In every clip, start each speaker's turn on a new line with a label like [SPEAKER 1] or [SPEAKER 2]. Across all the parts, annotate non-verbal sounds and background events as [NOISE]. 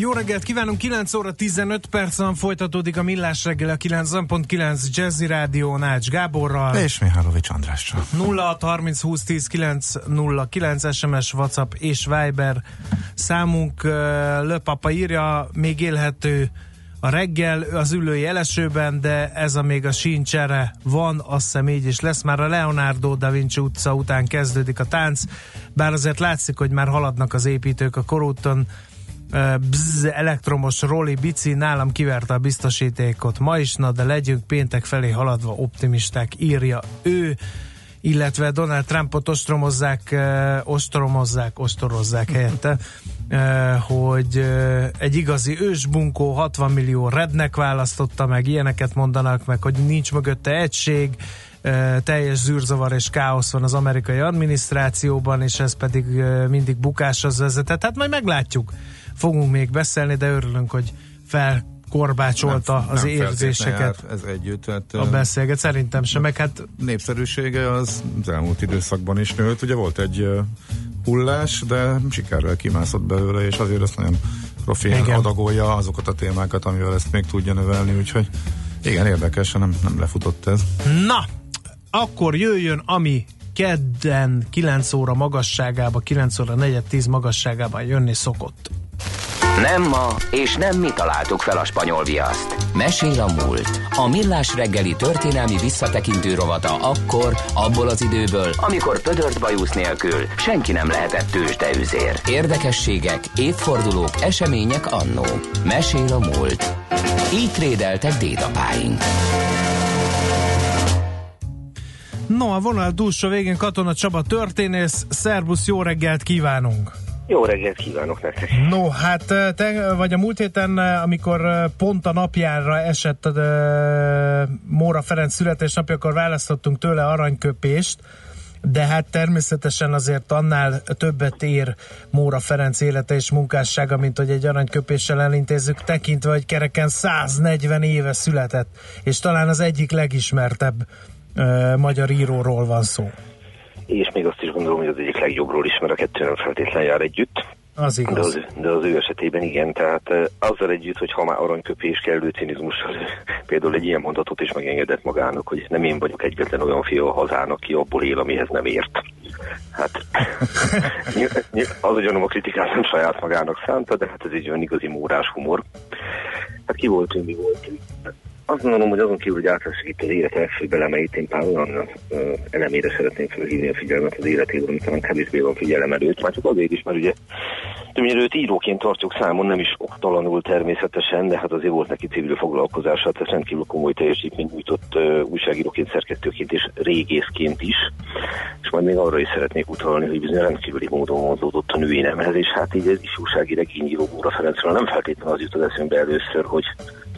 [SPEAKER 1] Jó reggelt kívánunk, 9 óra 15 percen folytatódik a Millás reggel a 9.9 Jazzy Rádió Nács Gáborral.
[SPEAKER 2] És Mihálovics Andrással.
[SPEAKER 1] 0 30 20 10 9 0 9 SMS, WhatsApp és Viber számunk. Löpapa írja, még élhető a reggel az ülői elesőben, de ez a még a sincsere van, azt hiszem így is lesz. Már a Leonardo da Vinci utca után kezdődik a tánc, bár azért látszik, hogy már haladnak az építők a korúton, bzz, elektromos roli bici nálam kiverte a biztosítékot ma is, na de legyünk péntek felé haladva optimisták, írja ő illetve Donald Trumpot ostromozzák, ostromozzák, ostorozzák helyette, hogy egy igazi ősbunkó 60 millió rednek választotta meg, ilyeneket mondanak meg, hogy nincs mögötte egység, teljes zűrzavar és káosz van az amerikai adminisztrációban, és ez pedig mindig bukáshoz vezetett. Hát majd meglátjuk fogunk még beszélni, de örülünk, hogy fel korbácsolta nem, az nem érzéseket
[SPEAKER 2] ez együtt. Tehát,
[SPEAKER 1] a beszélget, szerintem sem, meg hát
[SPEAKER 2] népszerűsége az, az elmúlt időszakban is nőtt, ugye volt egy hullás, de sikerrel kimászott belőle, és azért azt nagyon profilán adagolja azokat a témákat, amivel ezt még tudja növelni, úgyhogy igen, érdekes, nem, nem lefutott ez.
[SPEAKER 1] Na, akkor jöjjön, ami kedden 9 óra magasságába, 9 óra 4-10 magasságában jönni szokott.
[SPEAKER 3] Nem ma, és nem mi találtuk fel a spanyol viaszt. Mesél a múlt. A millás reggeli történelmi visszatekintő rovata akkor, abból az időből, amikor pödört bajusz nélkül senki nem lehetett tőzsdeüzér. Érdekességek, évfordulók, események annó. Mesél a múlt. Így trédeltek dédapáink.
[SPEAKER 1] No, a vonal túlsó végén Katona Csaba történész. Szerbusz, jó reggelt kívánunk!
[SPEAKER 4] Jó reggelt kívánok nektek!
[SPEAKER 1] No, hát te vagy a múlt héten, amikor pont a napjára esett a Móra Ferenc születésnapja, akkor választottunk tőle aranyköpést, de hát természetesen azért annál többet ér Móra Ferenc élete és munkássága, mint hogy egy aranyköpéssel elintézzük, tekintve, hogy kereken 140 éve született, és talán az egyik legismertebb uh, magyar íróról van szó
[SPEAKER 4] és még azt is gondolom, hogy az egyik legjobbról is, mert a kettő nem feltétlenül jár együtt.
[SPEAKER 1] Az igaz.
[SPEAKER 4] De az, de az ő esetében igen, tehát azzal együtt, hogy ha már aranyköpés kellő cinizmussal, például egy ilyen mondatot is megengedett magának, hogy nem én vagyok egyetlen olyan fiú a hazának, aki abból él, amihez nem ért. Hát [LAUGHS] az, hogy a kritikát nem saját magának szánta, de hát ez egy olyan igazi mórás humor. Hát ki voltunk, mi voltunk azt gondolom, hogy azon kívül, hogy általános itt az élet legfőbb elemeit, én pár olyan uh, elemére szeretném felhívni a figyelmet az életéből, amit talán kevésbé van figyelem előtt, már csak azért is, mert ugye többnyire őt íróként tartjuk számon, nem is oktalanul természetesen, de hát azért volt neki civil foglalkozása, tehát rendkívül komoly teljesítményt nyújtott uh, újságíróként, szerkesztőként és régészként is, és majd még arra is szeretnék utalni, hogy bizony rendkívüli módon mozódott a női nemhez, és hát így egy újsági regényíró Móra Ferencről nem feltétlenül az jut az eszembe először, hogy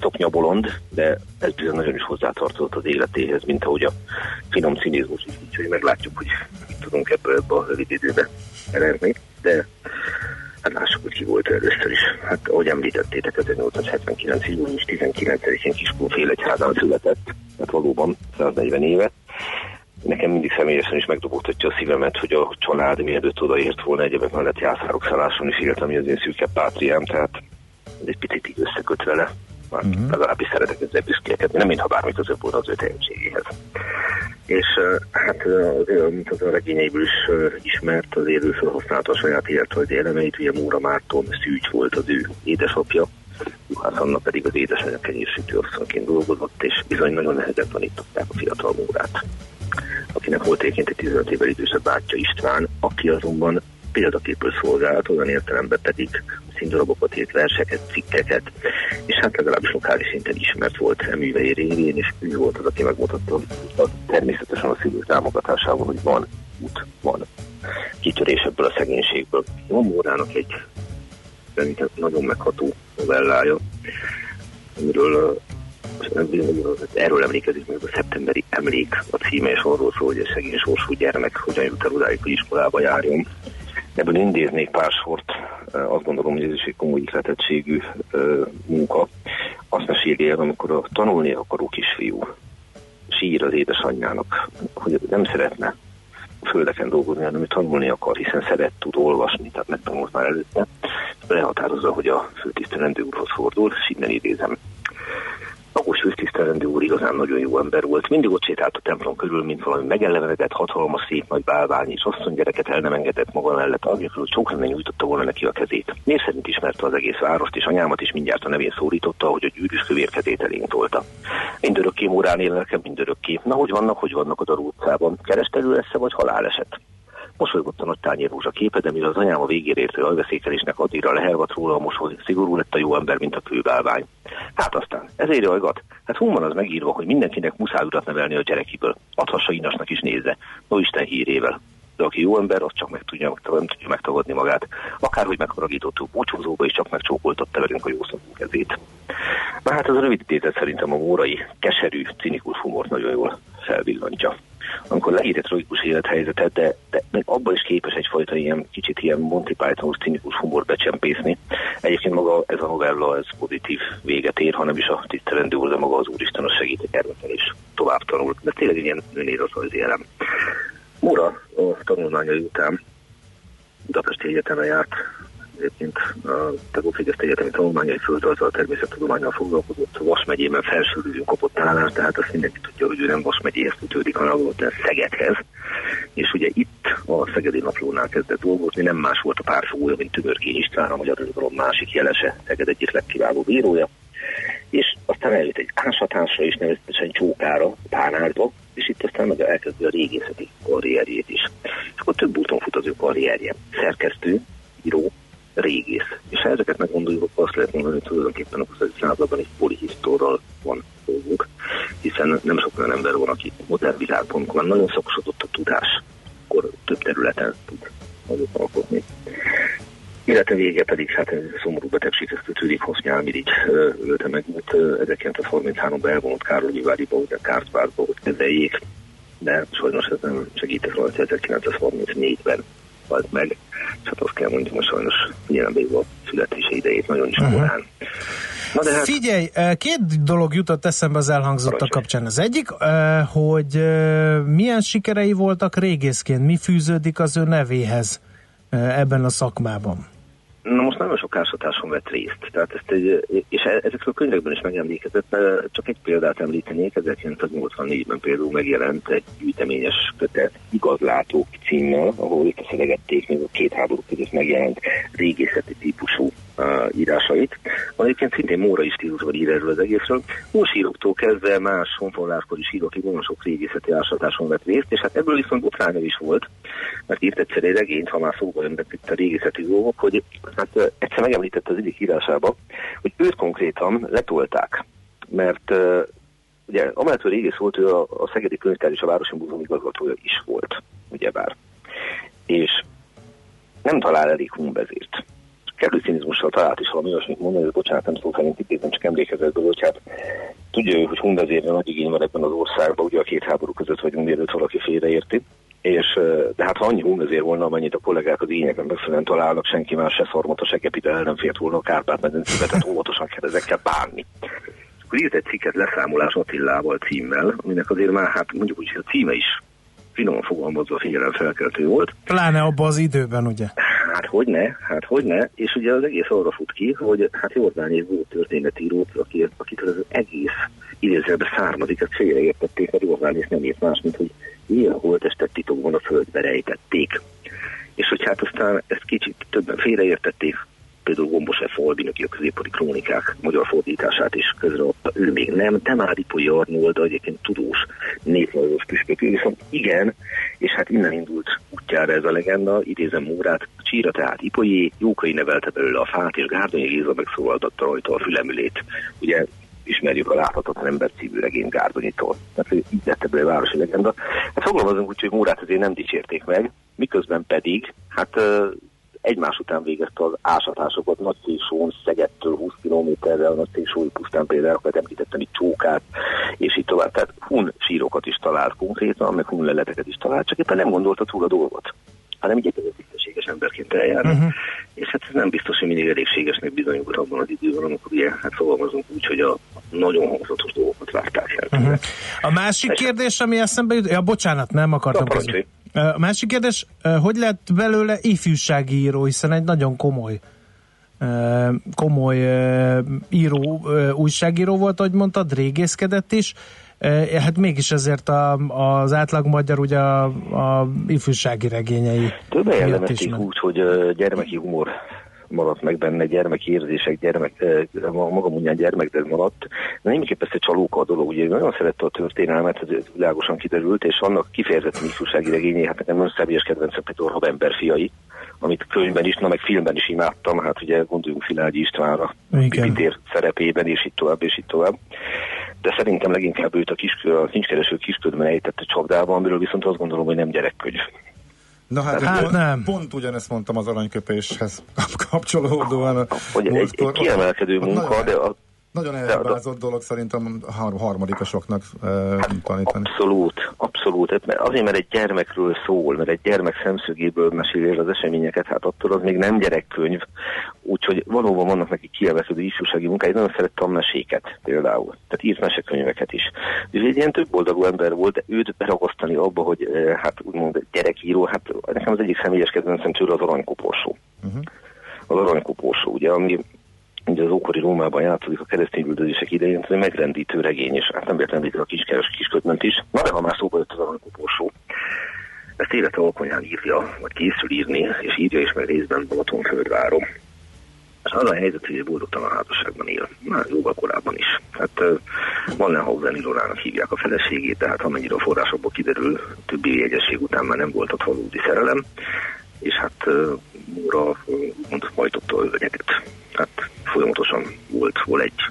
[SPEAKER 4] szoknya bolond, de ez bizony nagyon is hozzátartozott az életéhez, mint ahogy a finom cinizmus is, úgyhogy meglátjuk, hogy mit tudunk ebből ebbe a rövid időbe elérni, de hát lássuk, hogy ki volt először is. Hát ahogy említettétek, 1879. június 19-én Kiskunfélegyházán született, hát valóban 140 éve. Nekem mindig személyesen is megdobogtatja a szívemet, hogy a család mielőtt odaért volna egyebek mellett jászárok szálláson is élt, ami az én szűkebb pátriám, tehát ez egy picit így összeköt vele már uh-huh. legalábbis szeretek ezzel büszkélkedni, nem mintha bármi között volna az ő tehetségéhez. És hát azért, mint az a regényeiből is ismert, az élő felhasználta a saját életrajzi elemeit, ugye Móra Márton Szűcs volt az ő édesapja, Juhász Anna pedig az édesanyja kenyérsítő asszonyként dolgozott, és bizony nagyon nehezen tanították a fiatal Mórát akinek volt egyébként egy 15 évvel idősebb bátyja István, aki azonban példaképül szolgált, olyan értelemben pedig színdarabokat írt, verseket, cikkeket, és hát legalábbis lokális szinten ismert volt eművei révén, és ő volt az, aki megmutatta a, természetesen a szülő támogatásával, hogy van út, van kitörés ebből a szegénységből. Van Mórának egy szerintem nagyon megható novellája, amiről erről emlékezik még a szeptemberi emlék a címe, és arról szól, hogy egy szegény sorsú gyermek hogyan jut el odáig, hogy iskolába járjon. Ebből indéznék pár sort, azt gondolom, hogy ez is egy komoly ihletettségű munka. Azt meséli el, amikor a tanulni akaró kisfiú sír az édesanyjának, hogy nem szeretne földeken dolgozni, hanem ő tanulni akar, hiszen szeret, tud olvasni, tehát megtanult már előtte. Lehatározza, hogy a főtisztelendő úrhoz fordul, és innen idézem. Agos főtisztelendő úr igazán nagyon jó ember volt. Mindig ott sétált a templom körül, mint valami megelevenedett, hatalmas, szép nagy bálvány, és asszony gyereket el nem engedett maga mellett, hogy csókra nem nyújtotta volna neki a kezét. Név szerint ismerte az egész várost, és anyámat is mindjárt a nevén szólította, hogy a gyűrűs kövér kezét elénk tolta. Mindörökké mórán él mindörökké. Na, hogy vannak, hogy vannak a Darú utcában? Kerestelő lesz vagy haláleset? Mosolygott a nagy tányér rózsa képe, de mire az anyám a végére értő alveszékelésnek addigra lehelvat róla a mosoly, szigorú lett a jó ember, mint a kőbálvány. Hát aztán, ezért ajgat. Hát hol van az megírva, hogy mindenkinek muszáj urat nevelni a gyerekiből. Adhassa inasnak is nézze. No Isten hírével. De aki jó ember, az csak meg tudja, nem tudja megtagadni magát. Akárhogy megharagítottuk búcsúzóba, és csak megcsókoltatta velünk a jó kezét. Na hát ez a rövid idézet szerintem a mórai, keserű, cinikus humort nagyon jól felvillantja amikor leír egy tragikus élethelyzetet, de, de még abban is képes egyfajta ilyen kicsit ilyen Monty Python cinikus humor becsempészni. Egyébként maga ez a novella ez pozitív véget ér, hanem is a tisztelendő de maga az Úristen a segít a gyermeken is tovább tanul. De tényleg ilyen önéletrajzi elem. Mura a tanulmányai után Budapesti Egyetemen járt egyébként a Tegófégyeszt Egyetemi tanulmányai földrajzzal, a természettudományal foglalkozott, Vas megyében felsőrűzőn kapott állást, tehát azt mindenki tudja, hogy ő nem Vas megyéhez kötődik, hanem volt Szegedhez. És ugye itt a Szegedi Naplónál kezdett dolgozni, nem más volt a párfogója, mint Tümörkény István, a magyar irodalom másik jelese, Szeged egyik legkiválóbb bírója. És aztán eljött egy ásatásra is, nevezetesen Csókára, Pánárba, és itt aztán meg elkezdő a régészeti karrierjét is. És akkor több úton fut az ő karrierje. Szerkesztő, író, régész. És ha ezeket meggondoljuk, akkor azt lehet mondani, hogy tulajdonképpen a 20. században egy polihisztorral van dolgunk, hiszen nem sok olyan ember van, aki modern világban van, nagyon szakosodott a tudás, akkor több területen tud azok alkotni. Élete vége pedig hát egy szomorú betegséghez kötődik, Hosznyál Mirigy ölte meg, mert 1933-ban elvonult Károly Iváriba, ugye Kártbárba, hogy kezeljék, de sajnos ez nem segített rajta 1934-ben halt meg, hát azt kell mondjam, hogy sajnos figyelembe a születése idejét nagyon is uh-huh. korán.
[SPEAKER 1] Na de hát... Figyelj, két dolog jutott eszembe az elhangzottak kapcsán. Az egyik, hogy milyen sikerei voltak régészként, mi fűződik az ő nevéhez ebben a szakmában?
[SPEAKER 4] Na most nagyon sok áshatáson vett részt, tehát ezt egy, és e- ezekről a könyvekben is megemlékezett, csak egy példát említenék, 1984-ben például megjelent egy gyűjteményes kötet igazlátók címmel, ahol itt szelegették még a két háború között megjelent régészeti típusú uh, írásait. Egyébként szintén Móra is stílusban ír erről az egészről. Mósíroktól kezdve más honfoglalkori sírokig nagyon sok régészeti ásatáson vett részt, és hát ebből viszont botránya is volt, mert írt egyszer egy regényt, ha már szóba jönnek itt a régészeti dolgok, hogy hát egyszer megemlítette az egyik írásába, hogy őt konkrétan letolták, mert ugye amellett, hogy régész volt, ő a, a Szegedi Könyvtár és a Városi Múzeum igazgatója is volt, ugyebár. És nem talál elég humbezért kellő cinizmussal talált is valami olyasmit mondani, hogy bocsánat, nem szó szerint idézem, csak emlékezetből, hogy hát tudja ő, hogy hundezérre nagy igény van ebben az országban, ugye a két háború között vagyunk, mielőtt valaki félreérti. És, de hát ha annyi hundezér volna, amennyit a kollégák az ínyeken megfelelően találnak, senki más se szormot a segepide el nem fért volna a Kárpát-medencébe, tehát óvatosan kell ezekkel bánni. Akkor írt egy cikket leszámolás Attilával címmel, aminek azért már hát mondjuk úgy, hogy a címe is finoman fogalmazva felkeltő volt.
[SPEAKER 1] Pláne abban az időben, ugye?
[SPEAKER 4] Hát hogy ne, hát hogy ne, és ugye az egész arra fut ki, hogy hát Jordán egy volt történetíró, aki, akitől az egész idézőben származik, a célra értették, a Jordán nem írt más, mint hogy ilyen holtestet titokban a földbe rejtették. És hogy hát aztán ezt kicsit többen félreértették, például Gombos F. Albin, aki a középkori krónikák magyar fordítását is közreadta, ő még nem, de már Ipoi Arnold, egyébként tudós néplajos püspök, ő viszont igen, és hát innen indult útjára ez a legenda, idézem Mórát, Csíra tehát Ipoi, Jókai nevelte belőle a fát, és Gárdonyi Géza megszólaltatta rajta a fülemülét. Ugye ismerjük a láthatatlan ember című regény Gárdonyitól. Tehát így lett ebből a városi legenda. Hát fogalmazunk úgy, hogy Mórát azért nem dicsérték meg, miközben pedig, hát egymás után végezte az ásatásokat Nagy Szégsón, Szegedtől 20 kilométerre a Nagy Szégsói aztán például, mert említettem itt csókát, és így tovább. Tehát hun sírokat is talált konkrétan, meg hun leleteket is talált, csak éppen nem gondolta túl a dolgot hanem egy tisztességes emberként eljárni. Uh-huh. És hát ez nem biztos, hogy mindig elégségesnek bizonyult abban az időben, amikor ugye, hát fogalmazunk úgy, hogy a nagyon hangzatos dolgokat várták el. Uh-huh.
[SPEAKER 1] A másik és kérdés, ami eszembe jut, ja, bocsánat, nem akartam kezdeni. A másik kérdés, hogy lett belőle ifjúsági író, hiszen egy nagyon komoly komoly író, újságíró volt, ahogy mondtad, régészkedett is, hát mégis ezért a, az átlag magyar ugye a, a ifjúsági regényei.
[SPEAKER 4] Többen jellemezték úgy, hogy gyermeki humor maradt meg benne, gyermeki érzések, gyermek, maga mondján gyermekded maradt. De némiképp ezt egy csalóka a dolog, ugye nagyon szerette a történelmet, ez világosan kiderült, és annak kifejezetten ifjúsági regényei, hát nekem nagyon személyes kedvencem például a ember fiai, amit könyvben is, na meg filmben is imádtam, hát ugye gondoljunk Filágyi Istvánra, Pipitér szerepében, és itt tovább, és itt tovább. De szerintem leginkább őt a, kis, a kincskereső kisködben ejtette csapdában, amiről viszont azt gondolom, hogy nem gyerekkönyv.
[SPEAKER 2] Na hát, hát pont, nem. pont ugyanezt mondtam az aranyköpéshez [LAUGHS] kapcsolódóan.
[SPEAKER 4] Hogy egy, egy kiemelkedő munka, de a
[SPEAKER 2] nagyon elhibázott dolog szerintem a harmadikasoknak e, tanítani.
[SPEAKER 4] Abszolút, abszolút. Hát, mert azért, mert egy gyermekről szól, mert egy gyermek szemszögéből mesél az eseményeket, hát attól az még nem gyerekkönyv. Úgyhogy valóban vannak neki kiemelkedő ifjúsági munkái, nagyon szerette a meséket például. Tehát írt mesekönyveket is. Ő egy ilyen több oldalú ember volt, de őt beragasztani abba, hogy hát úgymond gyerekíró, hát nekem az egyik személyes kedvencem tőle az aranykoporsó. Uh-huh. Az aranykoporsó, ugye, ami ugye az ókori Rómában játszódik a keresztény üldözések idején, ez megrendítő regény, és hát nem véletlenül a kiskeres kiskötment is. Na de ha már szóba jött az aranykoporsó, ezt élete alkonyán írja, vagy készül írni, és írja is meg részben Balatonföldváron. És az a helyzet, hogy boldogtalan házasságban él. Már jóval korábban is. Hát Wallenhausen Ilonának hívják a feleségét, tehát amennyire a forrásokból kiderül, többi jegyesség után már nem volt ott valódi szerelem, és hát Móra mond, majtotta a övegeket. Hát folyamatosan volt hol egy,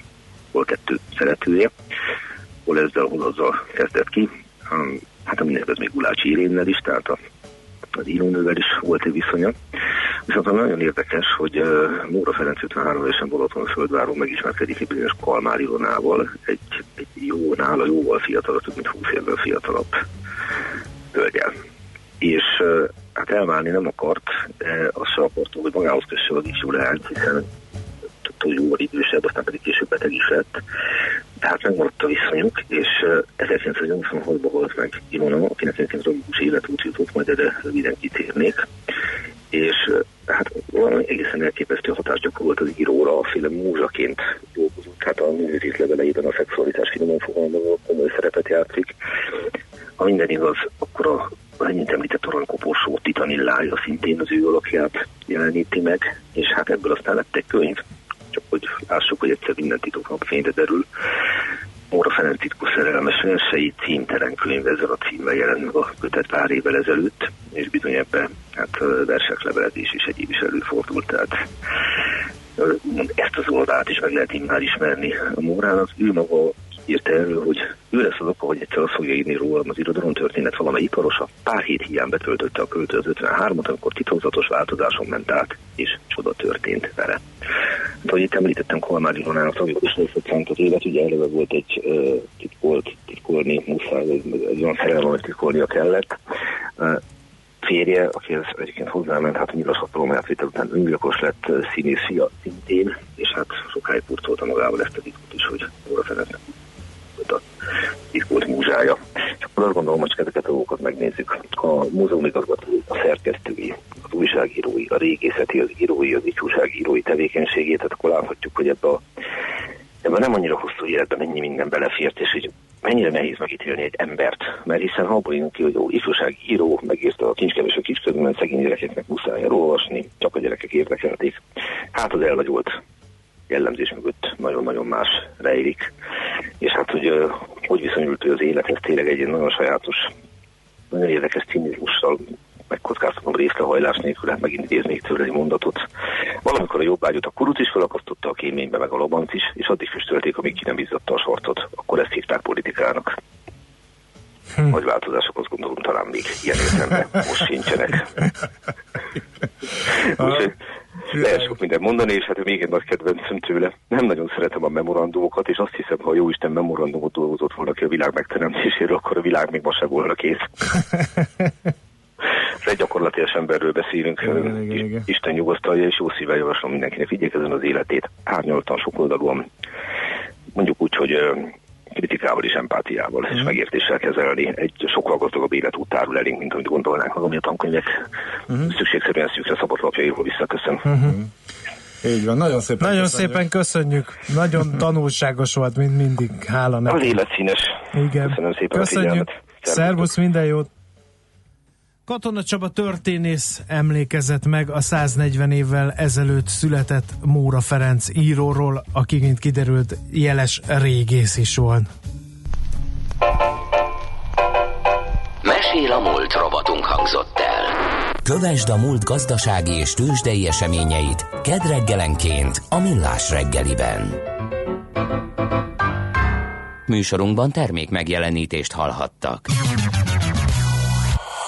[SPEAKER 4] hol kettő szeretője, hol ezzel, hol azzal kezdett ki. Hát a mindenhez még Gulácsi Irénnel is, tehát a, az írónővel is volt egy viszonya. Viszont nagyon érdekes, hogy uh, Móra Ferenc 53 évesen Balaton földváron megismerkedik egy bizonyos Kalmár Ilonával, egy, egy jó, nála jóval fiatalabb, több mint 20 évvel fiatalabb hölgyel. És uh, hát elválni nem akart, de azt sem akart, hogy magához kösse az ifjú leányt, hiszen hogy jóval idősebb, aztán pedig később beteg is lett. Tehát megmaradt a viszonyuk, és 1986-ban volt meg Ilona, akinek egyébként tragikus életút jutott, majd erre röviden kitérnék. És hát valami egészen elképesztő hatást gyakorolt az íróra, a féle múzsaként dolgozott. Hát a művészet leveleiben a szexualitás finoman fogalmazó komoly szerepet játszik. Ha minden igaz, akkor a annyit említett aranykoporsó titanillája szintén az ő alakját jeleníti meg, és hát ebből aztán lett egy könyv, csak hogy lássuk, hogy egyszer minden titok napfényre derül. Móra Ferenc titkos versei címtelen könyv ezzel a címmel jelent meg a kötet pár évvel ezelőtt, és bizony ebben hát versek levelezés egyéb is előfordult, tehát ezt az oldalt is meg lehet immár ismerni a Mórának. Ő maga írta erről, hogy ő lesz az oka, hogy egyszer azt fogja írni rólam az irodalom történet valamely iparosa. Pár hét hiány betöltötte a költő az 53-at, amikor titokzatos változáson ment át, és csoda történt vele. Hát, ahogy itt említettem, Kolmár Ilonának tragikus lesz az élet, ugye eleve volt egy muszáj, egy olyan szerelem, amit titkolnia kellett. Férje, aki ez egyébként hozzáment, hát nyilashatalom elvétel után öngyilkos lett színész fia szintén, és hát sokáig purcolta magával ezt a titkot is, hogy Óra Ferencnek a titkolt múzsája. És akkor azt gondolom, hogy ezeket a dolgokat megnézzük. A múzeum igazgató, a szerkesztői, az újságírói, a régészeti, az írói, az ifjúságírói tevékenységét, tehát akkor láthatjuk, hogy ebbe a ebben nem annyira hosszú életben mennyi minden belefért, és hogy mennyire nehéz megítélni egy embert, mert hiszen ha abból ki, hogy jó, ifjúság író, megírta a kincskevés a kisközben, szegény gyerekeknek muszáj elolvasni, csak a gyerekek érdekelték. Hát az elvagyolt jellemzés mögött más rejlik. És hát, hogy hogy viszonyult ő az élethez, tényleg egy nagyon sajátos, nagyon érdekes cinizmussal megkockáztatom részlehajlás nélkül, hát megint idéznék tőle egy mondatot. Valamikor a jobbágyút a kurut is felakasztotta a kéménybe, meg a lobanc is, és addig füstölték, amíg ki nem bizzatta a sortot. Akkor ezt hívták politikának. Hm. Nagy változások, azt gondolom, talán még ilyen értelemben most sincsenek. [LAUGHS] Úgyhogy lehet sok mindent mondani, és hát még egy nagy kedvencem tőle. Nem nagyon szeretem a memorandumokat, és azt hiszem, ha jó Isten memorandumot dolgozott volna ki a világ megteremtéséről, akkor a világ még ma se volna kész. [LAUGHS] egy gyakorlatilag emberről beszélünk. Igen, igen, igen. Isten nyugosztalja, és jó szívvel javaslom mindenkinek vigyék ezen az életét. Árnyaltan, sokoldalúan. Mondjuk úgy, hogy kritikával és empátiával mm. és megértéssel kezelni. Egy sokkal gazdagabb élet út tárul elénk, mint amit gondolnánk ami a tankönyvek mm. szükségszerűen szűkre szabott lapjairól visszaköszön. Mm-hmm.
[SPEAKER 2] Így van, nagyon szépen
[SPEAKER 1] Nagyon köszönjük. szépen köszönjük. Nagyon tanulságos volt, mint mindig. Hála
[SPEAKER 4] neki. Az élet színes.
[SPEAKER 1] Igen.
[SPEAKER 4] Köszönöm szépen
[SPEAKER 1] Köszönjük. a Szervusz, minden jót. Katona Csaba történész emlékezett meg a 140 évvel ezelőtt született Móra Ferenc íróról, aki, mint kiderült, jeles régész is volt.
[SPEAKER 3] Mesél a múlt robotunk hangzott el. Kövesd a múlt gazdasági és tőzsdei eseményeit kedd reggelenként a Millás reggeliben. Műsorunkban termék megjelenítést hallhattak.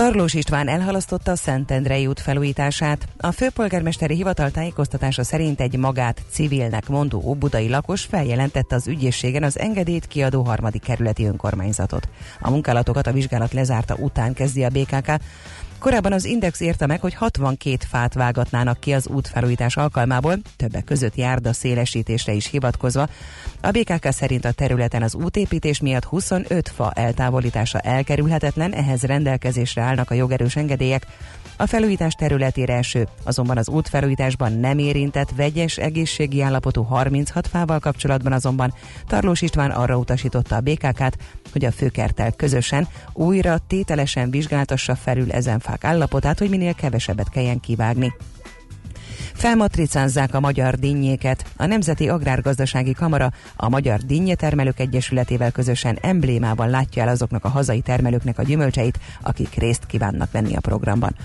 [SPEAKER 5] Tarlós István elhalasztotta a Szentendrei út felújítását. A főpolgármesteri hivatal tájékoztatása szerint egy magát civilnek mondó óbudai lakos feljelentette az ügyészségen az engedélyt kiadó harmadik kerületi önkormányzatot. A munkálatokat a vizsgálat lezárta után kezdi a BKK. Korábban az Index érte meg, hogy 62 fát vágatnának ki az útfelújítás alkalmából, többek között járda szélesítésre is hivatkozva. A BKK szerint a területen az útépítés miatt 25 fa eltávolítása elkerülhetetlen, ehhez rendelkezésre állnak a jogerős engedélyek. A felújítás területére eső, azonban az útfelújításban nem érintett vegyes egészségi állapotú 36 fával kapcsolatban azonban Tarlós István arra utasította a BKK-t, hogy a főkertel közösen újra tételesen vizsgáltassa felül ezen fák állapotát, hogy minél kevesebbet kelljen kivágni. Felmatricázzák a magyar dinnyéket. A Nemzeti Agrárgazdasági Kamara a Magyar Dinnyétermelők Egyesületével közösen emblémában látja el azoknak a hazai termelőknek a gyümölcseit, akik részt kívánnak venni a programban.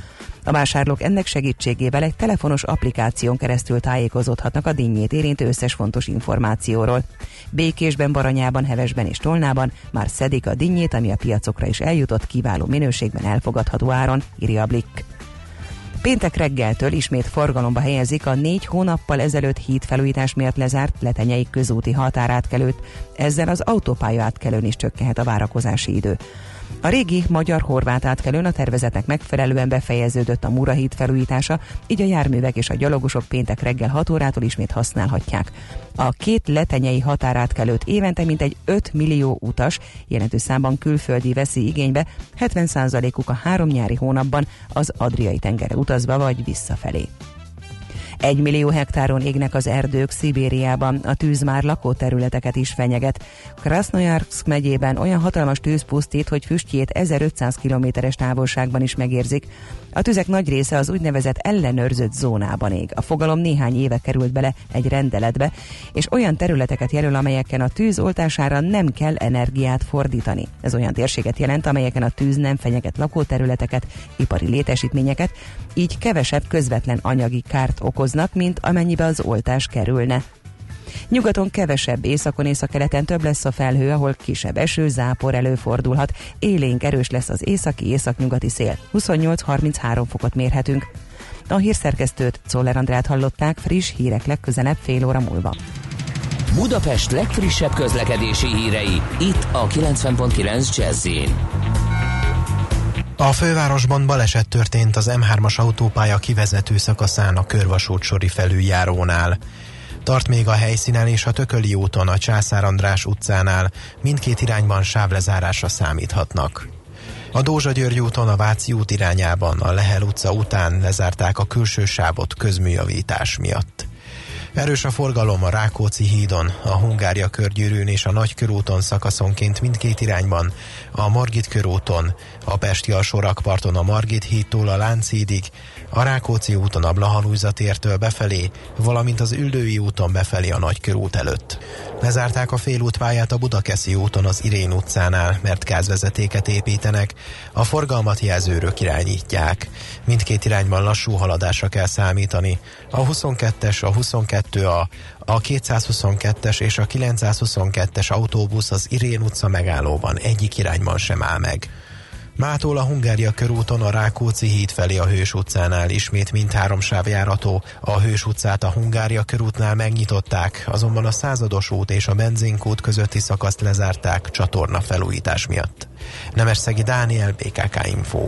[SPEAKER 5] A vásárlók ennek segítségével egy telefonos applikáción keresztül tájékozódhatnak a dinnyét érintő összes fontos információról. Békésben, Baranyában, Hevesben és Tolnában már szedik a dinnyét, ami a piacokra is eljutott kiváló minőségben elfogadható áron, írja a Blick. Péntek reggeltől ismét forgalomba helyezik a négy hónappal ezelőtt hídfelújítás miatt lezárt letenyei közúti határátkelőt, ezzel az autópálya átkelőn is csökkenhet a várakozási idő. A régi magyar-horvát átkelőn a tervezetnek megfelelően befejeződött a Murahíd felújítása, így a járművek és a gyalogosok péntek reggel 6 órától ismét használhatják. A két letenyei határátkelőt évente mintegy 5 millió utas, jelentős számban külföldi veszi igénybe, 70%-uk a három nyári hónapban az Adriai tengerre utazva vagy visszafelé. Egy millió hektáron égnek az erdők Szibériában, a tűz már lakóterületeket is fenyeget. Krasnojarsk megyében olyan hatalmas tűz pusztít, hogy füstjét 1500 kilométeres távolságban is megérzik. A tüzek nagy része az úgynevezett ellenőrzött zónában ég. A fogalom néhány éve került bele egy rendeletbe, és olyan területeket jelöl, amelyeken a tűz oltására nem kell energiát fordítani. Ez olyan térséget jelent, amelyeken a tűz nem fenyeget lakóterületeket, ipari létesítményeket, így kevesebb közvetlen anyagi kárt okoznak, mint amennyibe az oltás kerülne. Nyugaton kevesebb, északon északkeleten több lesz a felhő, ahol kisebb eső, zápor előfordulhat. Élénk erős lesz az északi északnyugati szél. 28-33 fokot mérhetünk. A hírszerkesztőt Czoller Andrát hallották friss hírek legközelebb fél óra múlva.
[SPEAKER 3] Budapest legfrissebb közlekedési hírei itt a 90.9 jazz
[SPEAKER 6] a fővárosban baleset történt az M3-as autópálya kivezető szakaszán a körvasút sori felüljárónál. Tart még a helyszínen és a Tököli úton a Császár András utcánál mindkét irányban sávlezárásra számíthatnak. A Dózsa György úton a Váci út irányában a Lehel utca után lezárták a külső sávot közműjavítás miatt. Erős a forgalom a Rákóczi hídon, a Hungária körgyűrűn és a Nagykörúton szakaszonként mindkét irányban, a Margit körúton, a Pesti alsórakparton a Margit hídtól a Lánchídig, a Rákóczi úton a Blahalújzatértől befelé, valamint az Üldői úton befelé a Nagykörút előtt. Lezárták a félútpályát a Budakeszi úton az Irén utcánál, mert gázvezetéket építenek, a forgalmat jelzőrök irányítják. Mindkét irányban lassú haladásra kell számítani. A 22-es, a 22A, a 222-es és a 922-es autóbusz az Irén utca megállóban egyik irányban sem áll meg. Mától a Hungária körúton a Rákóczi híd felé a Hős utcánál ismét mindhárom sáv járható. A Hős utcát a Hungária körútnál megnyitották, azonban a Százados út és a Benzinkút közötti szakaszt lezárták csatorna felújítás miatt. Nemesszegi Dániel, BKK Info.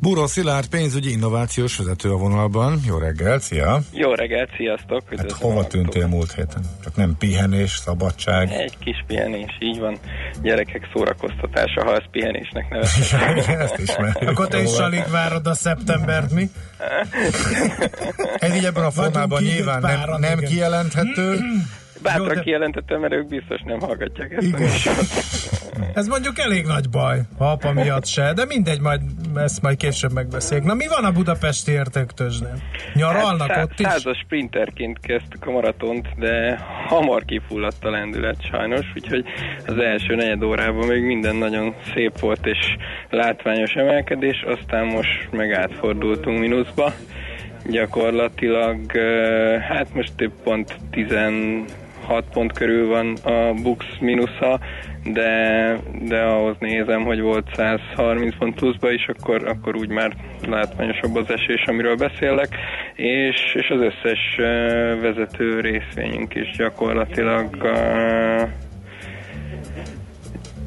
[SPEAKER 2] Búró Szilárd pénzügyi innovációs vezető a vonalban. Jó reggelt, szia!
[SPEAKER 7] Jó reggelt, sziasztok!
[SPEAKER 2] Hát hova tűntél múlt héten? Csak nem pihenés, szabadság?
[SPEAKER 7] Egy kis pihenés, így van. Gyerekek szórakoztatása, ha ezt pihenésnek nevezhetem. [LAUGHS]
[SPEAKER 1] ezt ismerjük. Akkor te is alig várod a szeptembert, mi?
[SPEAKER 2] Ez így ebben a formában nyilván nem, nem kijelenthető. [CLEARS THROAT]
[SPEAKER 7] Bátran de... kijelentettem, mert ők biztos nem hallgatják ezt.
[SPEAKER 1] Igen. [LAUGHS] Ez mondjuk elég nagy baj, ha apa miatt se, de mindegy, majd ezt majd később megbeszéljük. Na mi van a budapesti értéktőzsnél? Nyaralnak hát, ott is?
[SPEAKER 7] Százas sprinterként kezdtük a maratont, de hamar kifulladt a lendület sajnos, úgyhogy az első negyed órában még minden nagyon szép volt és látványos emelkedés, aztán most meg átfordultunk mínuszba gyakorlatilag, hát most több pont 10 6 pont körül van a Bux minusza, de, de ahhoz nézem, hogy volt 130 pont pluszba is, akkor, akkor úgy már látványosabb az esés, amiről beszélek, és, és az összes vezető részvényünk is gyakorlatilag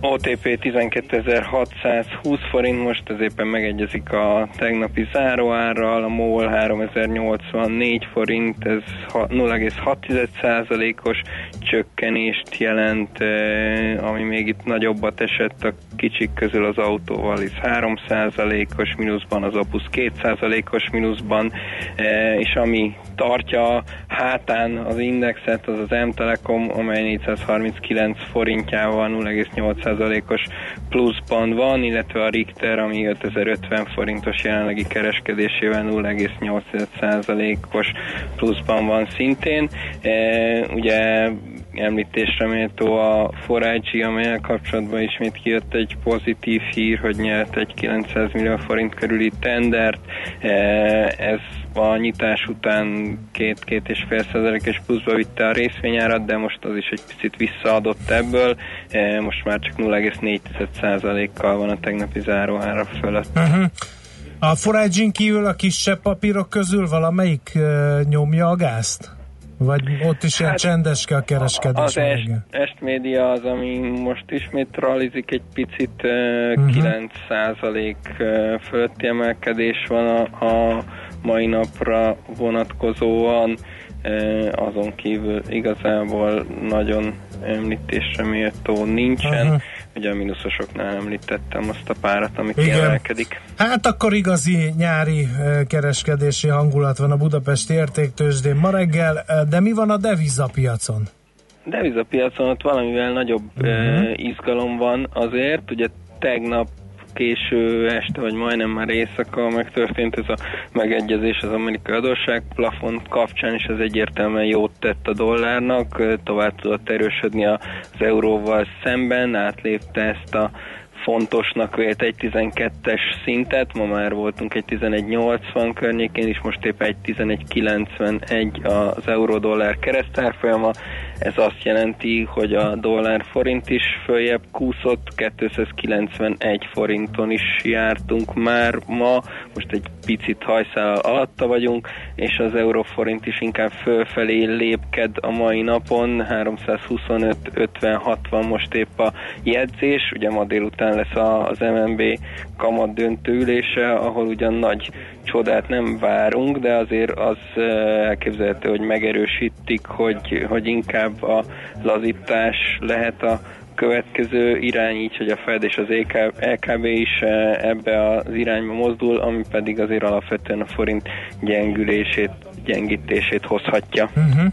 [SPEAKER 7] OTP 12.620 forint, most ez éppen megegyezik a tegnapi záróárral, a MOL 3084 forint, ez 0,6%-os csökkenést jelent, eh, ami még itt nagyobbat esett a kicsik közül az autóval, is 3%-os mínuszban, az Opus 2%-os mínuszban, eh, és ami tartja hátán az indexet, az az M-Telekom, amely 439 forintjával 0,8%-os pluszban van, illetve a Richter, ami 5050 forintos jelenlegi kereskedésével 0,8%-os pluszban van szintén. E, ugye említésre méltó a Forágyi, amelyel kapcsolatban ismét kijött egy pozitív hír, hogy nyert egy 900 millió forint körüli tendert. E, ez a nyitás után két-két és fél százalékos pluszba vitte a részvényárat, de most az is egy picit visszaadott ebből. E, most már csak 0,4 százalékkal van a tegnapi záróára fölött. Uh-huh.
[SPEAKER 1] A forage kívül a kisebb papírok közül valamelyik uh, nyomja a gázt? Vagy ott is ilyen hát, csendeske a kereskedés?
[SPEAKER 7] Az est, est média az, ami most ismét realizik egy picit, uh, uh-huh. 9% fölötti emelkedés van a, a mai napra vonatkozóan, azon kívül igazából nagyon említésre méltó nincsen. Uh-huh. Ugye a mínuszosoknál említettem azt a párat, ami kiemelkedik.
[SPEAKER 1] Hát akkor igazi nyári kereskedési hangulat van a Budapesti értéktősdén ma reggel, de mi van a devizapiacon?
[SPEAKER 7] Devizapiacon ott valamivel nagyobb uh-huh. izgalom van azért, ugye tegnap késő este, vagy majdnem már éjszaka megtörtént ez a megegyezés az amerikai adósság plafon kapcsán, és ez egyértelműen jót tett a dollárnak, tovább tudott erősödni az euróval szemben, átlépte ezt a fontosnak vélt egy 12-es szintet, ma már voltunk egy 11.80 környékén, és most épp egy 11.91 az euró-dollár keresztárfolyama. Ez azt jelenti, hogy a dollár forint is följebb kúszott, 291 forinton is jártunk már ma, most egy picit hajszál alatta vagyunk, és az euróforint is inkább fölfelé lépked a mai napon, 325-50-60 most épp a jegyzés, ugye ma délután lesz az MNB kamat döntőülése, ahol ugyan nagy csodát nem várunk, de azért az elképzelhető, hogy megerősítik, hogy, hogy inkább a lazítás lehet a következő irány, így, hogy a Fed és az LKB is ebbe az irányba mozdul, ami pedig azért alapvetően a forint gyengülését, gyengítését hozhatja. Uh-huh.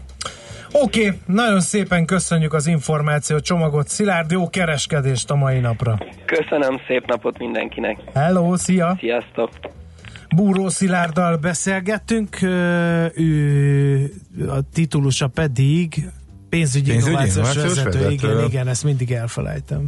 [SPEAKER 1] Oké, okay, nagyon szépen köszönjük az információ csomagot. Szilárd, jó kereskedést a mai napra.
[SPEAKER 7] Köszönöm, szép napot mindenkinek.
[SPEAKER 1] Hello, szia!
[SPEAKER 7] Sziasztok!
[SPEAKER 1] Búró Szilárddal beszélgettünk, ő a titulusa pedig pénzügyi, pénzügyi innovációs vezető. vezető. Igen, igen, ezt mindig elfelejtem.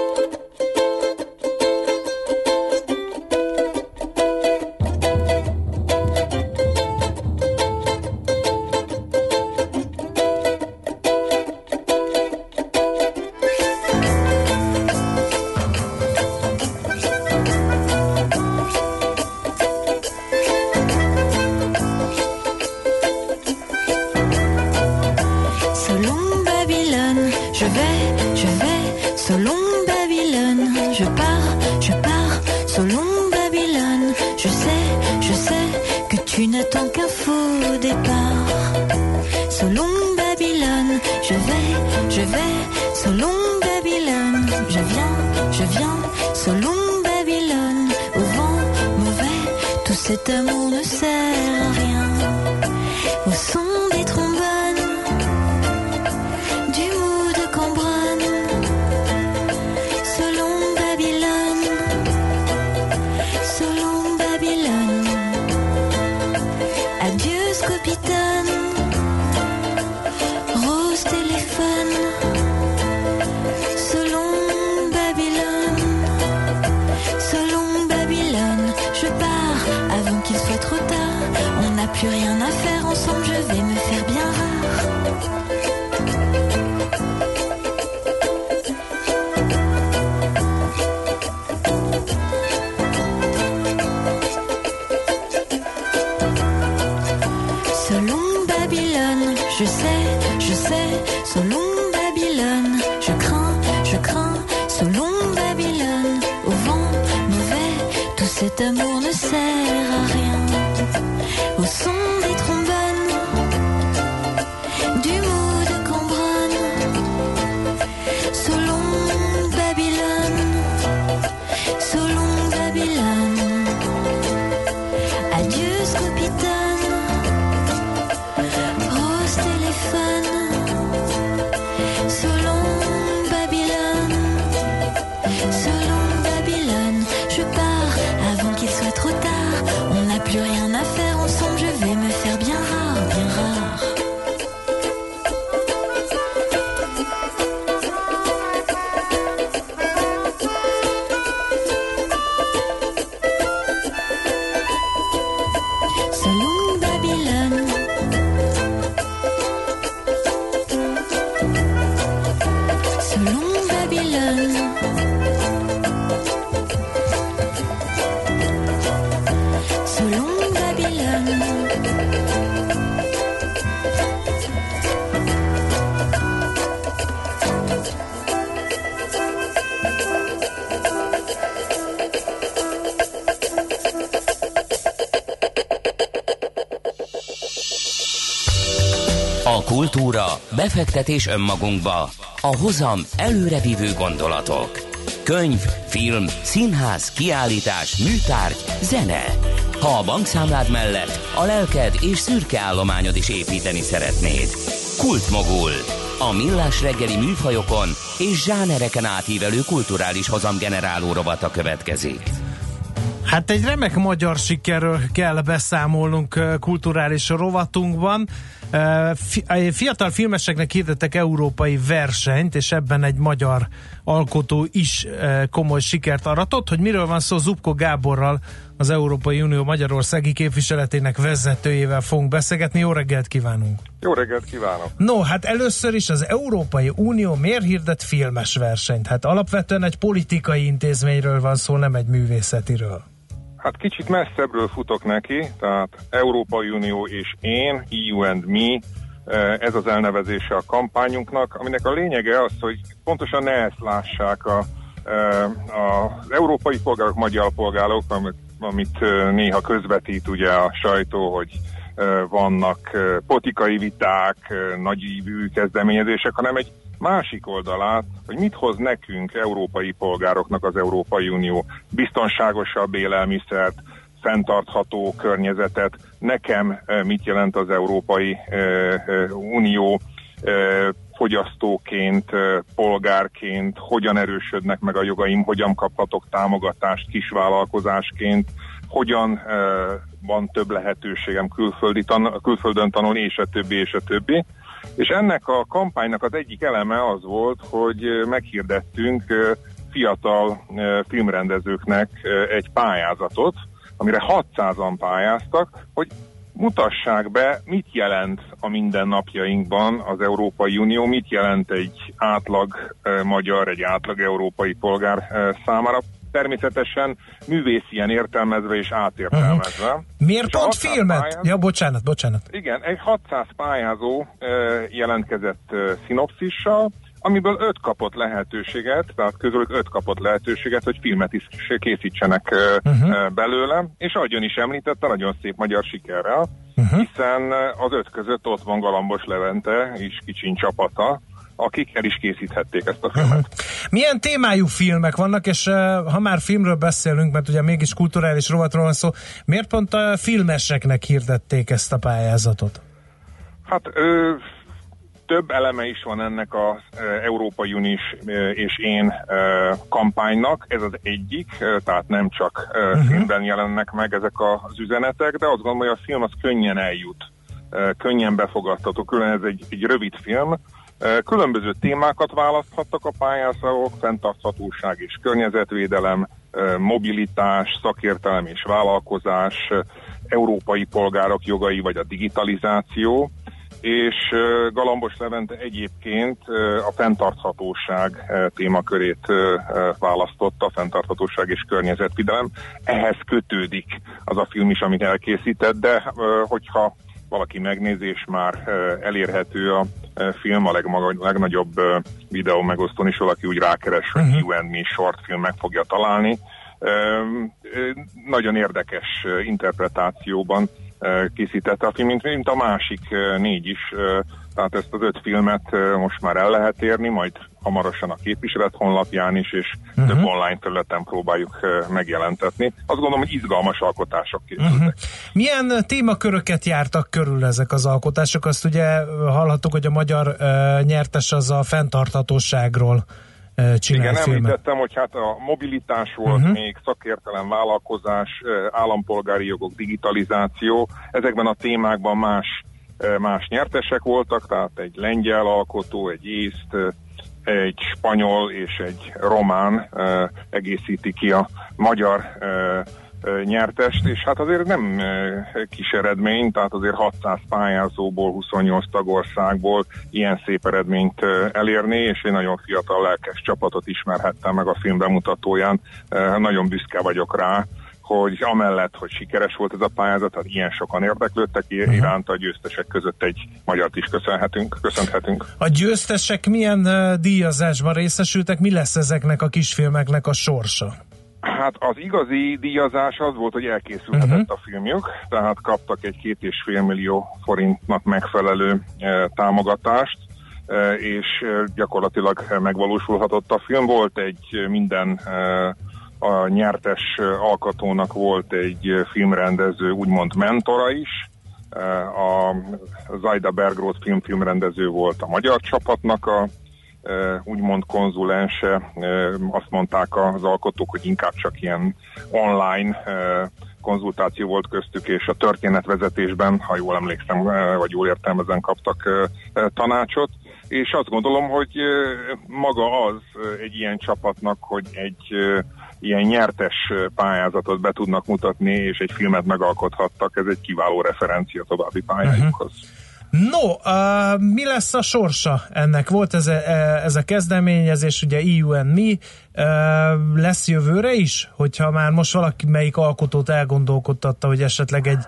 [SPEAKER 8] The. mots. Kultúra, befektetés önmagunkba, a hozam előrevívő gondolatok. Könyv, film, színház, kiállítás, műtárgy, zene. Ha a bankszámlád mellett a lelked és szürke állományod is építeni szeretnéd. Kultmogul. A millás reggeli műfajokon és zsánereken átívelő kulturális hozamgeneráló rovata következik.
[SPEAKER 1] Hát egy remek magyar sikerről kell beszámolnunk kulturális rovatunkban. Fiatal filmeseknek hirdettek európai versenyt, és ebben egy magyar alkotó is komoly sikert aratott. Hogy miről van szó, Zubko Gáborral, az Európai Unió Magyarországi képviseletének vezetőjével fogunk beszélgetni. Jó reggelt kívánunk!
[SPEAKER 9] Jó reggelt kívánok!
[SPEAKER 1] No, hát először is az Európai Unió miért hirdet filmes versenyt? Hát alapvetően egy politikai intézményről van szó, nem egy művészetiről.
[SPEAKER 9] Hát kicsit messzebbről futok neki, tehát Európai Unió és én, EU and me, ez az elnevezése a kampányunknak, aminek a lényege az, hogy pontosan ne ezt lássák a, az európai polgárok, magyar polgárok, amit, amit néha közvetít ugye a sajtó, hogy vannak politikai viták, nagyívű kezdeményezések, hanem egy másik oldalát, hogy mit hoz nekünk, európai polgároknak az Európai Unió. Biztonságosabb élelmiszert, fenntartható környezetet, nekem mit jelent az Európai Unió fogyasztóként, polgárként, hogyan erősödnek meg a jogaim, hogyan kaphatok támogatást kisvállalkozásként, hogyan van több lehetőségem külföldi tan- külföldön tanulni, és a többi, és a többi. És ennek a kampánynak az egyik eleme az volt, hogy meghirdettünk fiatal filmrendezőknek egy pályázatot, amire 600-an pályáztak, hogy mutassák be, mit jelent a mindennapjainkban az Európai Unió, mit jelent egy átlag magyar, egy átlag európai polgár számára természetesen művészien értelmezve és átértelmezve. Uh-huh.
[SPEAKER 1] Miért és pont filmet? Pályázó, ja, bocsánat, bocsánat.
[SPEAKER 9] Igen, egy 600 pályázó jelentkezett szinopszissal, amiből öt kapott lehetőséget, tehát közülük öt kapott lehetőséget, hogy filmet is készítsenek uh-huh. belőle, és ahogyan is említette, nagyon szép magyar sikerrel, uh-huh. hiszen az öt között ott van Galambos Levente és Kicsin csapata, akik el is készíthették ezt a filmet. Uh-huh.
[SPEAKER 1] Milyen témájú filmek vannak, és uh, ha már filmről beszélünk, mert ugye mégis kulturális rovatról van szó, miért pont a filmeseknek hirdették ezt a pályázatot?
[SPEAKER 9] Hát ö, több eleme is van ennek az Európai Unis és én kampánynak, ez az egyik, tehát nem csak uh-huh. filmben jelennek meg ezek az üzenetek, de azt gondolom, hogy a film az könnyen eljut, könnyen befogadható, külön ez egy, egy rövid film, Különböző témákat választhattak a pályázók, fenntarthatóság és környezetvédelem, mobilitás, szakértelem és vállalkozás, európai polgárok jogai vagy a digitalizáció, és Galambos Levente egyébként a fenntarthatóság témakörét választotta, a fenntarthatóság és környezetvédelem. Ehhez kötődik az a film is, amit elkészített, de hogyha valaki megnézés már elérhető a film, a legmaga, legnagyobb videó megosztón is valaki úgy rákeres, hogy uh-huh. You and Me short film meg fogja találni. Nagyon érdekes interpretációban készítette a film, mint, mint a másik négy is. Tehát ezt az öt filmet most már el lehet érni, majd hamarosan a képviselet honlapján is, és uh-huh. több online területen próbáljuk megjelentetni. Azt gondolom, hogy izgalmas alkotások készültek. Uh-huh.
[SPEAKER 1] Milyen témaköröket jártak körül ezek az alkotások? Azt ugye hallhattuk, hogy a magyar uh, nyertes az a fenntarthatóságról csinál
[SPEAKER 9] Igen,
[SPEAKER 1] filmet.
[SPEAKER 9] említettem, hogy hát a mobilitás volt uh-huh. még, szakértelem, vállalkozás, állampolgári jogok, digitalizáció. Ezekben a témákban más, más nyertesek voltak, tehát egy lengyel alkotó, egy észt, egy spanyol és egy román egészíti ki a magyar nyertest, és hát azért nem kis eredmény, tehát azért 600 pályázóból, 28 tagországból ilyen szép eredményt elérni, és egy nagyon fiatal lelkes csapatot ismerhettem meg a film bemutatóján. Nagyon büszke vagyok rá, hogy amellett, hogy sikeres volt ez a pályázat, tehát ilyen sokan érdeklődtek uh-huh. iránt, a győztesek között egy magyart is köszönhetünk, köszönhetünk.
[SPEAKER 1] A győztesek milyen díjazásban részesültek? Mi lesz ezeknek a kisfilmeknek a sorsa?
[SPEAKER 9] Hát az igazi díjazás az volt, hogy elkészülhetett uh-huh. a filmjük, tehát kaptak egy két és fél millió forintnak megfelelő e, támogatást, e, és gyakorlatilag megvalósulhatott a film. Volt egy minden e, a nyertes alkatónak volt egy filmrendező, úgymond mentora is. A Zajda Bergrót filmfilmrendező volt a magyar csapatnak a úgymond konzulense. Azt mondták az alkotók, hogy inkább csak ilyen online konzultáció volt köztük, és a történetvezetésben, ha jól emlékszem, vagy jól értelmezen kaptak tanácsot. És azt gondolom, hogy maga az egy ilyen csapatnak, hogy egy ilyen nyertes pályázatot be tudnak mutatni, és egy filmet megalkothattak, ez egy kiváló referencia további pályájukhoz. Uh-huh.
[SPEAKER 1] No, uh, mi lesz a sorsa ennek? Volt ez a, e, ez a kezdeményezés, ugye EU Me, uh, lesz jövőre is? Hogyha már most valaki melyik alkotót elgondolkodtatta, hogy esetleg egy,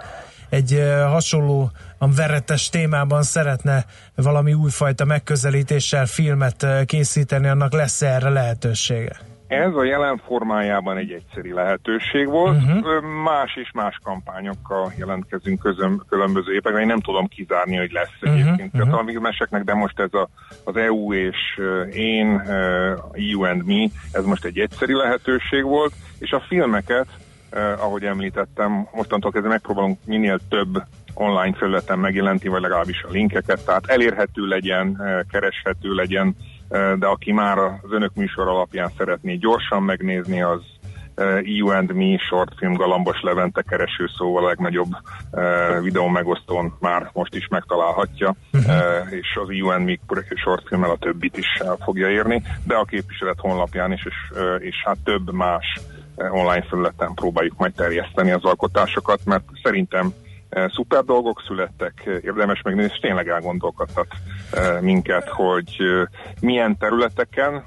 [SPEAKER 1] egy hasonló veretes témában szeretne valami újfajta megközelítéssel filmet készíteni, annak lesz erre lehetősége?
[SPEAKER 9] Ez a jelen formájában egy egyszeri lehetőség volt. Uh-huh. Más és más kampányokkal jelentkezünk közöm, különböző években. Én nem tudom kizárni, hogy lesz uh-huh. egyébként uh-huh. meseknek, de most ez a, az EU és én, EU and me, ez most egy egyszeri lehetőség volt, és a filmeket, ahogy említettem, mostantól kezdve megpróbálunk minél több online felületen megjelenti, vagy legalábbis a linkeket, tehát elérhető legyen, kereshető legyen, de aki már az önök műsor alapján szeretné gyorsan megnézni, az EU and Me shortfilm Galambos Levente kereső szóval a legnagyobb uh, videó megosztón már most is megtalálhatja, uh-huh. uh, és az EU and Me shortfilmmel a többit is el fogja érni, de a képviselet honlapján is, és, uh, és hát több más online felületen próbáljuk majd terjeszteni az alkotásokat, mert szerintem szuper dolgok születtek, érdemes megnézni, és tényleg elgondolkodtat minket, hogy milyen területeken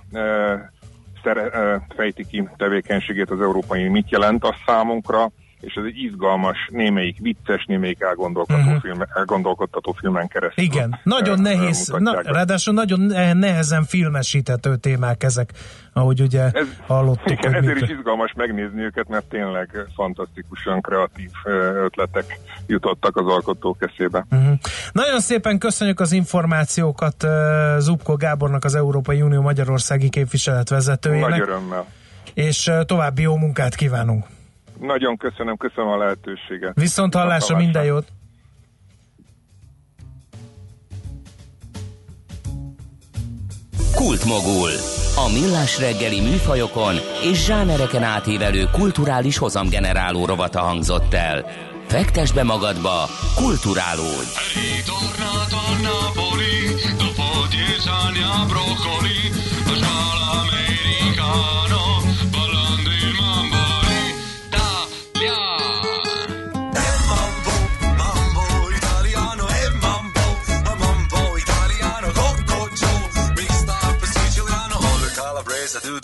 [SPEAKER 9] fejti ki tevékenységét az európai, mit jelent a számunkra, és ez egy izgalmas, némelyik vicces, némelyik elgondolkodó, uh-huh. film, elgondolkodtató filmen keresztül.
[SPEAKER 1] Igen, nagyon nehéz, na, ráadásul nagyon nehezen filmesíthető témák ezek, ahogy ugye ez, hallottuk.
[SPEAKER 9] Igen, ezért mit... is izgalmas megnézni őket, mert tényleg fantasztikusan kreatív ötletek jutottak az alkotók eszébe. Uh-huh.
[SPEAKER 1] Nagyon szépen köszönjük az információkat Zubko Gábornak, az Európai Unió Magyarországi képviseletvezetőjének.
[SPEAKER 9] Nagy örömmel.
[SPEAKER 1] És további jó munkát kívánunk.
[SPEAKER 9] Nagyon köszönöm, köszönöm a lehetőséget.
[SPEAKER 1] Viszont hallásra minden jót!
[SPEAKER 10] Kultmogul. A millás reggeli műfajokon és zsánereken átívelő kulturális hozamgeneráló rovata hangzott el. Fektes be magadba, kulturálódj! Ritornato a Napoli, dopo dieci anni a broccoli,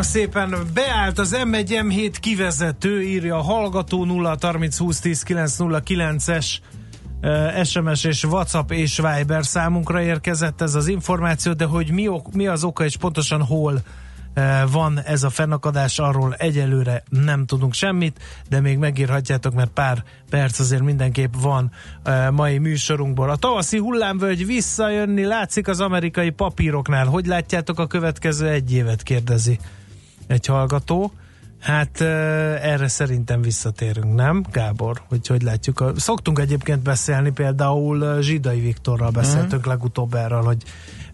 [SPEAKER 1] kérem szépen, beállt az M1 M7 kivezető, írja a hallgató 0 30 20 10 909 es SMS és WhatsApp és Viber számunkra érkezett ez az információ, de hogy mi, ok, mi az oka és pontosan hol van ez a fennakadás, arról egyelőre nem tudunk semmit, de még megírhatjátok, mert pár perc azért mindenképp van mai műsorunkból. A tavaszi hullámvölgy visszajönni látszik az amerikai papíroknál. Hogy látjátok a következő egy évet, kérdezi egy hallgató. Hát erre szerintem visszatérünk, nem, Gábor? Hogy hogy látjuk? Szoktunk egyébként beszélni, például Zsidai Viktorral beszéltünk mm. legutóbb erről, hogy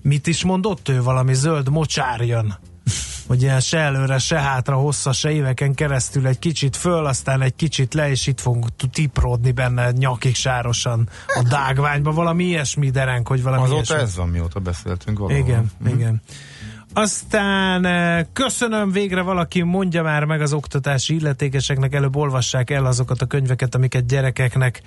[SPEAKER 1] mit is mondott ő, valami zöld mocsár jön hogy ilyen se előre, se hátra hosszas se éveken keresztül egy kicsit föl, aztán egy kicsit le, és itt fogunk tipródni benne nyakig sárosan a dágványba, valami ilyesmi derenk, hogy valami
[SPEAKER 2] Azóta
[SPEAKER 1] ilyesmi.
[SPEAKER 2] ez van, mióta beszéltünk valahol.
[SPEAKER 1] Igen, mm. igen. Aztán eh, köszönöm, végre valaki mondja már meg az oktatási illetékeseknek, előbb olvassák el azokat a könyveket, amiket gyerekeknek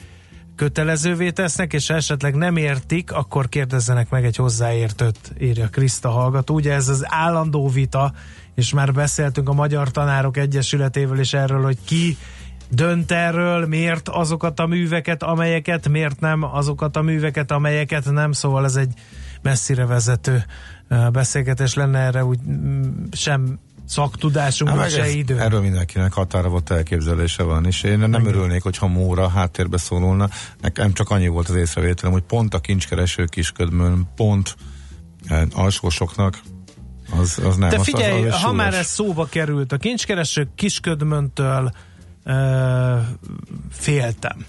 [SPEAKER 1] kötelezővé tesznek, és esetleg nem értik, akkor kérdezzenek meg egy hozzáértőt, írja Kriszta hallgató. Ugye ez az állandó vita, és már beszéltünk a Magyar Tanárok Egyesületével is erről, hogy ki dönt erről, miért azokat a műveket, amelyeket, miért nem azokat a műveket, amelyeket nem, szóval ez egy messzire vezető beszélgetés lenne erre, úgy sem szaktudásunk,
[SPEAKER 2] hát,
[SPEAKER 1] se
[SPEAKER 2] ez,
[SPEAKER 1] idő.
[SPEAKER 2] Erről mindenkinek határozott elképzelése van, és én nem Igen. örülnék, hogyha Móra háttérbe szólulna. Nekem csak annyi volt az észrevételem, hogy pont a kincskereső kisködmön, pont eh, alsósoknak az, az nem.
[SPEAKER 1] De figyelj,
[SPEAKER 2] az, az, az
[SPEAKER 1] ha már ez szóba került, a kincskereső kisködmöntől uh, féltem.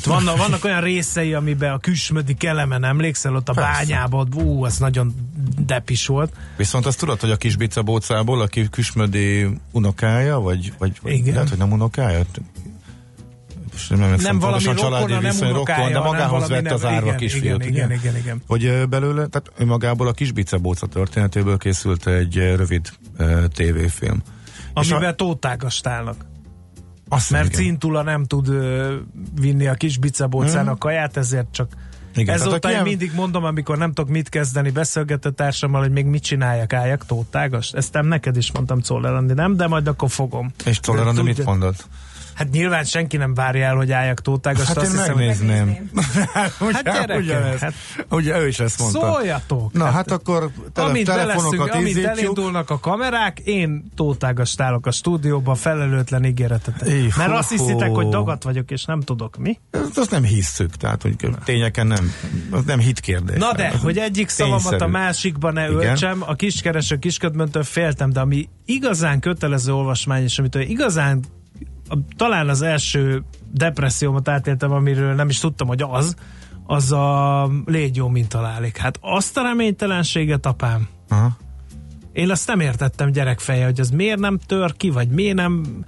[SPEAKER 1] Tehát vannak, vannak olyan részei, amiben a küsmödi kelemen emlékszel, ott a Persze. bányában, ú, az nagyon depis volt.
[SPEAKER 2] Viszont azt tudod, hogy a kis bicabócából, aki küsmödi unokája, vagy, vagy
[SPEAKER 1] Igen.
[SPEAKER 2] lehet, hogy nem unokája?
[SPEAKER 1] nem, nem, nem valami rokona, családi viszony, nem unokája,
[SPEAKER 2] rokon, de magához vett az árva
[SPEAKER 1] igen,
[SPEAKER 2] kisfiút.
[SPEAKER 1] Igen, igen, igen, igen.
[SPEAKER 2] Hogy belőle, tehát önmagából a kis bicabóca történetéből készült egy rövid uh, tévéfilm.
[SPEAKER 1] Amiben a... tótágastálnak.
[SPEAKER 2] Azt
[SPEAKER 1] mert
[SPEAKER 2] igen.
[SPEAKER 1] Cintula nem tud vinni a kis bicabócának hmm. kaját, ezért csak igen, Ezóta én ilyen... mindig mondom, amikor nem tudok mit kezdeni beszélgető társammal, hogy még mit csináljak, álljak tótágast. Ezt nem neked is mondtam Czoller nem, de majd akkor fogom.
[SPEAKER 2] És Czoller mit mondott?
[SPEAKER 1] Hát nyilván senki nem várja el, hogy álljak tótágast.
[SPEAKER 2] Hát azt én hiszem, megnézném. [LAUGHS]
[SPEAKER 1] hát gyerekek,
[SPEAKER 2] hát, ugye ő is ezt mondta.
[SPEAKER 1] Szóljatok!
[SPEAKER 2] Na hát, hát akkor tele, amint telefonokat
[SPEAKER 1] amint elindulnak a kamerák, én tótágast állok a stúdióban, felelőtlen ígéretet. Mert azt hiszitek, hogy dagat vagyok, és nem tudok. Mi?
[SPEAKER 2] Ezt azt nem hisszük, tehát hogy tényeken nem, az nem hitkérdés.
[SPEAKER 1] Na de, hogy egyik szavamat a másikba ne öltsem, a kiskereső kisködmöntől féltem, de ami igazán kötelező olvasmány, és amitől igazán talán az első depressziómat átéltem, amiről nem is tudtam, hogy az, az a légy jó, mint találik. Hát azt a reménytelenséget, apám. Aha. Én azt nem értettem gyerekfeje, hogy az miért nem tör ki, vagy miért nem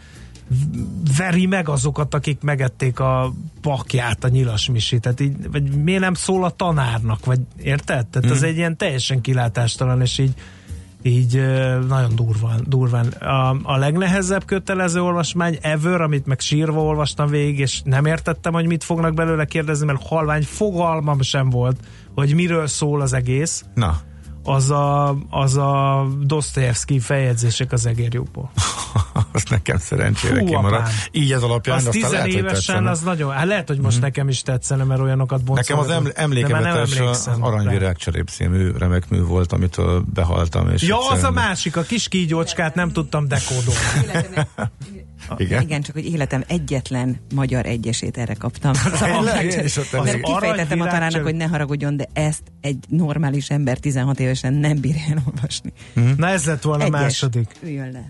[SPEAKER 1] veri meg azokat, akik megették a pakját, a nyilas misit, tehát így, vagy miért nem szól a tanárnak, vagy érted? Tehát mm. ez egy ilyen teljesen kilátástalan, és így így nagyon durván. durván. A, a legnehezebb kötelező olvasmány ever, amit meg sírva olvastam végig, és nem értettem, hogy mit fognak belőle kérdezni, mert halvány fogalmam sem volt, hogy miről szól az egész.
[SPEAKER 2] Na
[SPEAKER 1] az a, az a Dostoyevsky feljegyzések az egérjukból. [LAUGHS]
[SPEAKER 2] az nekem szerencsére kimaradt. Így ez alapján.
[SPEAKER 1] Az tizenévesen az nagyon, hát lehet, hogy most mm-hmm. nekem is tetszene, mert olyanokat
[SPEAKER 2] boncolom. Nekem az emlékemetes az Aranyvirág cserép című remek mű volt, amitől behaltam. És
[SPEAKER 1] ja, az a másik, a kis kígyócskát nem tudtam dekódolni. [LAUGHS]
[SPEAKER 5] Igen? Igen, csak hogy életem egyetlen magyar egyesét erre kaptam. [LAUGHS] Szóval, mert kifejtettem a tanának, hogy ne haragudjon, de ezt egy normális ember 16 évesen nem bírja elolvasni.
[SPEAKER 1] Mm. Na ez lett volna a második.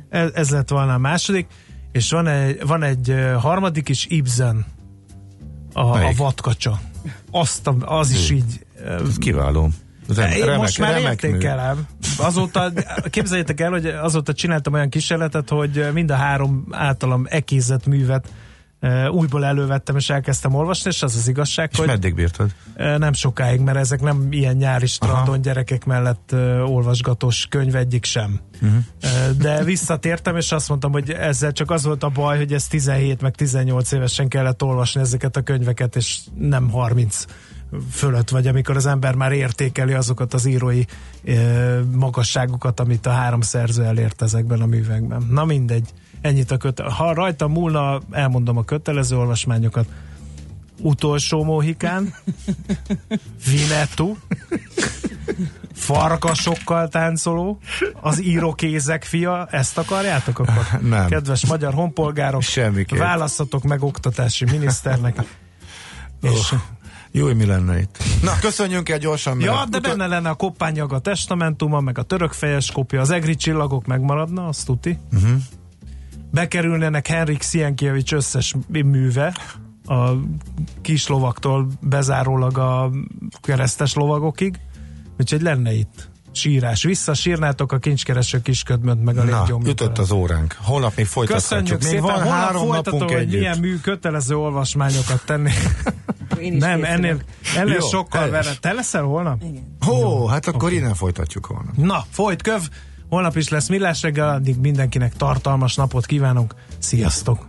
[SPEAKER 1] Ez, ez lett volna a második, és van egy, van egy harmadik is, Ibsen, a, a vadkacsa. Azt, az is így...
[SPEAKER 2] Ez kiváló.
[SPEAKER 1] Rem, remek, most már értékelem. Azóta, képzeljétek el, hogy azóta csináltam olyan kísérletet, hogy mind a három általam ekézett művet újból elővettem, és elkezdtem olvasni, és az az igazság,
[SPEAKER 2] és
[SPEAKER 1] hogy...
[SPEAKER 2] meddig bírtad?
[SPEAKER 1] Nem sokáig, mert ezek nem ilyen nyári strandon Aha. gyerekek mellett olvasgatós könyv egyik sem. Uh-huh. De visszatértem, és azt mondtam, hogy ezzel csak az volt a baj, hogy ez 17 meg 18 évesen kellett olvasni ezeket a könyveket, és nem 30 fölött, vagy amikor az ember már értékeli azokat az írói e, magasságokat, amit a három szerző elért ezekben a művekben. Na mindegy, ennyit a köte. Ha rajta múlna, elmondom a kötelező olvasmányokat. Utolsó Mohikán, [LAUGHS] Vinetú, farkasokkal táncoló, az írókézek fia, ezt akarjátok akkor? [LAUGHS]
[SPEAKER 2] Nem.
[SPEAKER 1] Kedves magyar honpolgárok,
[SPEAKER 2] Semmiképp.
[SPEAKER 1] választatok meg oktatási miniszternek. És
[SPEAKER 2] Oh, jó, mi lenne itt. Na, köszönjünk el gyorsan.
[SPEAKER 1] Ja, de
[SPEAKER 2] utal-
[SPEAKER 1] benne lenne a koppányag, a testamentuma, meg a török fejes kopja, az egri csillagok megmaradna, azt tuti. Uh-huh. Bekerülnének Henrik Sienkiewicz összes műve, a kis lovaktól bezárólag a keresztes lovagokig, úgyhogy lenne itt sírás. Visszasírnátok a kincskereső kisködmönt, meg a
[SPEAKER 2] Na,
[SPEAKER 1] légyom.
[SPEAKER 2] ütött az óránk. Holnap még folytathatjuk.
[SPEAKER 1] Köszönjük
[SPEAKER 2] Még
[SPEAKER 1] szépen,
[SPEAKER 2] van
[SPEAKER 1] holnap
[SPEAKER 2] három
[SPEAKER 1] folytatom,
[SPEAKER 2] napunk
[SPEAKER 1] hogy
[SPEAKER 2] együtt.
[SPEAKER 1] milyen mű kötelező olvasmányokat tenni. [LAUGHS] Nem, ennél, ennél
[SPEAKER 2] Jó,
[SPEAKER 1] sokkal vele. Te leszel holnap?
[SPEAKER 5] Igen.
[SPEAKER 2] Hó, hát akkor innen folytatjuk holnap.
[SPEAKER 1] Na, folyt köv, holnap is lesz millás reggel, addig mindenkinek tartalmas napot kívánunk. Sziasztok!